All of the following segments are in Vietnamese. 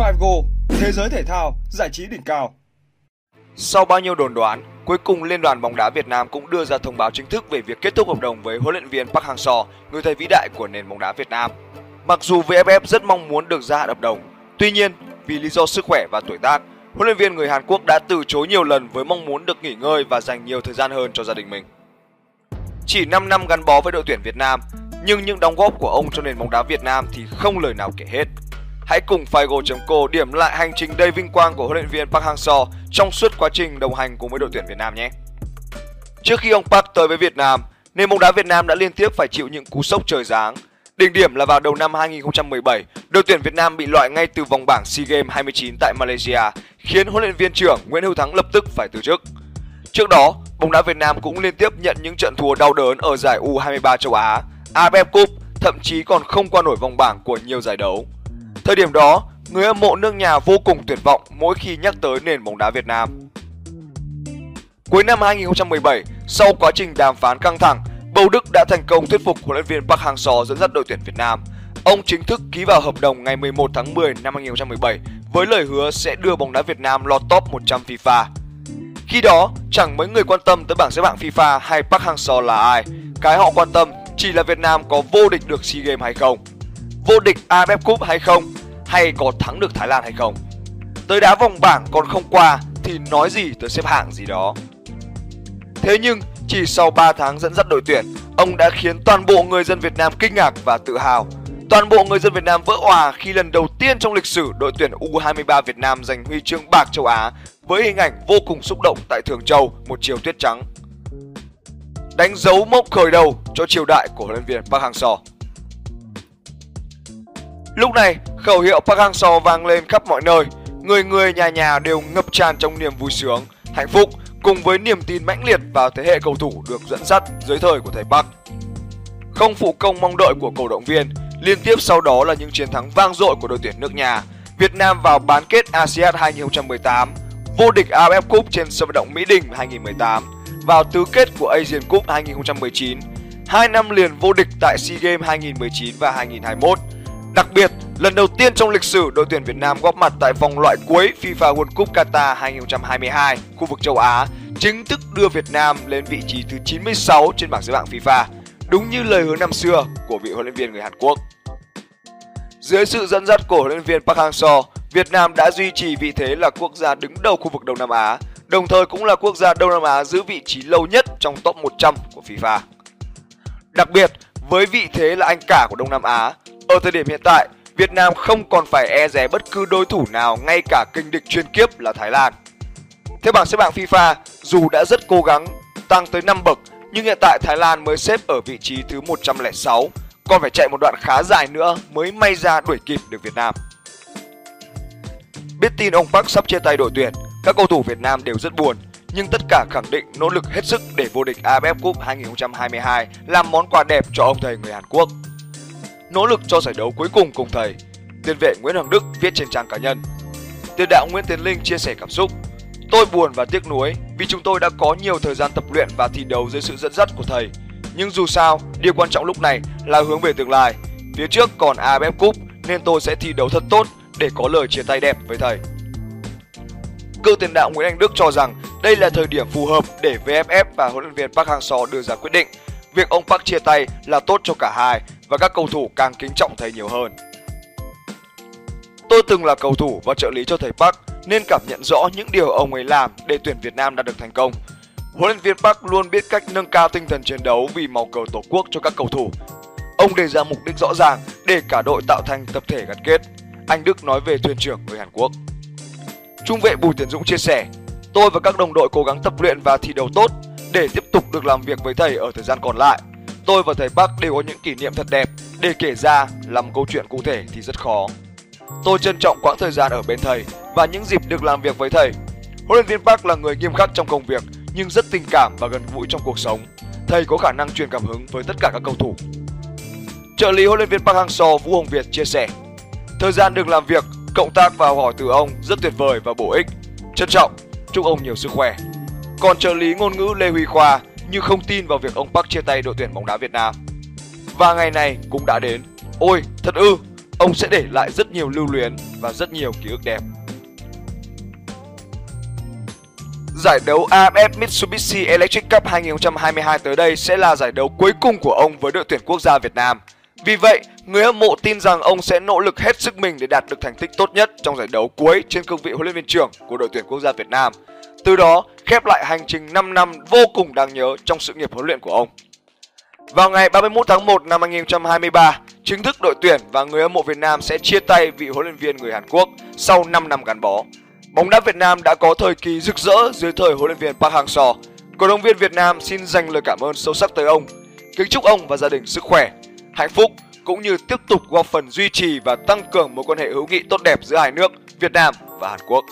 Figo, thế giới thể thao, giải trí đỉnh cao. Sau bao nhiêu đồn đoán, cuối cùng Liên đoàn bóng đá Việt Nam cũng đưa ra thông báo chính thức về việc kết thúc hợp đồng với huấn luyện viên Park Hang-seo, người thầy vĩ đại của nền bóng đá Việt Nam. Mặc dù VFF rất mong muốn được gia hạn hợp đồng, tuy nhiên vì lý do sức khỏe và tuổi tác, huấn luyện viên người Hàn Quốc đã từ chối nhiều lần với mong muốn được nghỉ ngơi và dành nhiều thời gian hơn cho gia đình mình. Chỉ 5 năm gắn bó với đội tuyển Việt Nam, nhưng những đóng góp của ông cho nền bóng đá Việt Nam thì không lời nào kể hết. Hãy cùng Figo.co điểm lại hành trình đầy vinh quang của huấn luyện viên Park Hang-seo trong suốt quá trình đồng hành cùng với đội tuyển Việt Nam nhé. Trước khi ông Park tới với Việt Nam, nền bóng đá Việt Nam đã liên tiếp phải chịu những cú sốc trời giáng. Đỉnh điểm là vào đầu năm 2017, đội tuyển Việt Nam bị loại ngay từ vòng bảng SEA Games 29 tại Malaysia, khiến huấn luyện viên trưởng Nguyễn Hữu Thắng lập tức phải từ chức. Trước đó, bóng đá Việt Nam cũng liên tiếp nhận những trận thua đau đớn ở giải U23 châu Á, AFF Cup, thậm chí còn không qua nổi vòng bảng của nhiều giải đấu. Thời điểm đó, người hâm mộ nước nhà vô cùng tuyệt vọng mỗi khi nhắc tới nền bóng đá Việt Nam. Cuối năm 2017, sau quá trình đàm phán căng thẳng, Bầu Đức đã thành công thuyết phục huấn luyện viên Park Hang-seo dẫn dắt đội tuyển Việt Nam. Ông chính thức ký vào hợp đồng ngày 11 tháng 10 năm 2017 với lời hứa sẽ đưa bóng đá Việt Nam lọt top 100 FIFA. Khi đó, chẳng mấy người quan tâm tới bảng xếp hạng FIFA hay Park Hang-seo là ai. Cái họ quan tâm chỉ là Việt Nam có vô địch được SEA Games hay không, vô địch AFF Cup hay không, hay có thắng được Thái Lan hay không. Tới đá vòng bảng còn không qua thì nói gì tới xếp hạng gì đó. Thế nhưng chỉ sau 3 tháng dẫn dắt đội tuyển, ông đã khiến toàn bộ người dân Việt Nam kinh ngạc và tự hào. Toàn bộ người dân Việt Nam vỡ òa khi lần đầu tiên trong lịch sử đội tuyển U23 Việt Nam giành huy chương bạc châu Á với hình ảnh vô cùng xúc động tại Thường Châu một chiều tuyết trắng. Đánh dấu mốc khởi đầu cho triều đại của huấn luyện viên Park Hang-seo. Lúc này, khẩu hiệu Park Hang-seo vang lên khắp mọi nơi, người người nhà nhà đều ngập tràn trong niềm vui sướng, hạnh phúc cùng với niềm tin mãnh liệt vào thế hệ cầu thủ được dẫn dắt dưới thời của thầy Park. Không phụ công mong đợi của cổ động viên, liên tiếp sau đó là những chiến thắng vang dội của đội tuyển nước nhà. Việt Nam vào bán kết ASEAN 2018, vô địch AFF Cup trên sân vận động Mỹ Đình 2018, vào tứ kết của Asian Cup 2019, hai năm liền vô địch tại SEA Games 2019 và 2021. Đặc biệt, lần đầu tiên trong lịch sử đội tuyển Việt Nam góp mặt tại vòng loại cuối FIFA World Cup Qatar 2022, khu vực châu Á, chính thức đưa Việt Nam lên vị trí thứ 96 trên bảng xếp hạng FIFA, đúng như lời hứa năm xưa của vị huấn luyện viên người Hàn Quốc. Dưới sự dẫn dắt của huấn luyện viên Park Hang-seo, Việt Nam đã duy trì vị thế là quốc gia đứng đầu khu vực Đông Nam Á, đồng thời cũng là quốc gia Đông Nam Á giữ vị trí lâu nhất trong top 100 của FIFA. Đặc biệt, với vị thế là anh cả của Đông Nam Á, ở thời điểm hiện tại, Việt Nam không còn phải e dè bất cứ đối thủ nào ngay cả kình địch chuyên kiếp là Thái Lan. Theo bảng xếp hạng FIFA, dù đã rất cố gắng tăng tới 5 bậc, nhưng hiện tại Thái Lan mới xếp ở vị trí thứ 106, còn phải chạy một đoạn khá dài nữa mới may ra đuổi kịp được Việt Nam. Biết tin ông Park sắp chia tay đội tuyển, các cầu thủ Việt Nam đều rất buồn, nhưng tất cả khẳng định nỗ lực hết sức để vô địch AFF Cup 2022 làm món quà đẹp cho ông thầy người Hàn Quốc. Nỗ lực cho giải đấu cuối cùng cùng thầy, tiền vệ Nguyễn Hoàng Đức viết trên trang cá nhân. Tiền đạo Nguyễn Tiến Linh chia sẻ cảm xúc. Tôi buồn và tiếc nuối vì chúng tôi đã có nhiều thời gian tập luyện và thi đấu dưới sự dẫn dắt của thầy. Nhưng dù sao, điều quan trọng lúc này là hướng về tương lai. Phía trước còn AFF Cup nên tôi sẽ thi đấu thật tốt để có lời chia tay đẹp với thầy. Cựu tiền đạo Nguyễn Anh Đức cho rằng đây là thời điểm phù hợp để VFF và huấn luyện viên Park Hang-seo đưa ra quyết định. Việc ông Park chia tay là tốt cho cả hai và các cầu thủ càng kính trọng thầy nhiều hơn. Tôi từng là cầu thủ và trợ lý cho thầy Park nên cảm nhận rõ những điều ông ấy làm để tuyển Việt Nam đạt được thành công. Huấn luyện viên Park luôn biết cách nâng cao tinh thần chiến đấu vì màu cờ tổ quốc cho các cầu thủ. Ông đề ra mục đích rõ ràng để cả đội tạo thành tập thể gắn kết. Anh Đức nói về thuyền trưởng người Hàn Quốc. Trung vệ Bùi Tiến Dũng chia sẻ, tôi và các đồng đội cố gắng tập luyện và thi đấu tốt để tiếp tục được làm việc với thầy ở thời gian còn lại. Tôi và thầy Park đều có những kỷ niệm thật đẹp để kể ra làm câu chuyện cụ thể thì rất khó. Tôi trân trọng quãng thời gian ở bên thầy và những dịp được làm việc với thầy. Huấn luyện viên Park là người nghiêm khắc trong công việc nhưng rất tình cảm và gần gũi trong cuộc sống. Thầy có khả năng truyền cảm hứng với tất cả các cầu thủ. Trợ lý huấn luyện viên Park Hang-seo Vũ Hồng Việt chia sẻ: Thời gian được làm việc, cộng tác và hỏi từ ông rất tuyệt vời và bổ ích. Trân trọng, chúc ông nhiều sức khỏe. Còn trợ lý ngôn ngữ Lê Huy Khoa như không tin vào việc ông Park chia tay đội tuyển bóng đá Việt Nam. Và ngày này cũng đã đến. Ôi, thật ư, ông sẽ để lại rất nhiều lưu luyến và rất nhiều ký ức đẹp. Giải đấu AFF Mitsubishi Electric Cup 2022 tới đây sẽ là giải đấu cuối cùng của ông với đội tuyển quốc gia Việt Nam. Vì vậy, người hâm mộ tin rằng ông sẽ nỗ lực hết sức mình để đạt được thành tích tốt nhất trong giải đấu cuối trên cương vị huấn luyện viên trưởng của đội tuyển quốc gia Việt Nam. Từ đó, khép lại hành trình 5 năm vô cùng đáng nhớ trong sự nghiệp huấn luyện của ông. Vào ngày 31 tháng 1 năm 2023, chính thức đội tuyển và người hâm mộ Việt Nam sẽ chia tay vị huấn luyện viên người Hàn Quốc sau 5 năm gắn bó. Bóng đá Việt Nam đã có thời kỳ rực rỡ dưới thời huấn luyện viên Park Hang-seo. Cổ động viên Việt Nam xin dành lời cảm ơn sâu sắc tới ông. Kính chúc ông và gia đình sức khỏe, hạnh phúc cũng như tiếp tục góp phần duy trì và tăng cường mối quan hệ hữu nghị tốt đẹp giữa hai nước Việt Nam và Hàn Quốc.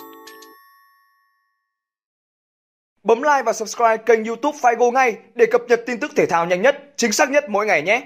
Bấm like và subscribe kênh YouTube Figo ngay để cập nhật tin tức thể thao nhanh nhất, chính xác nhất mỗi ngày nhé.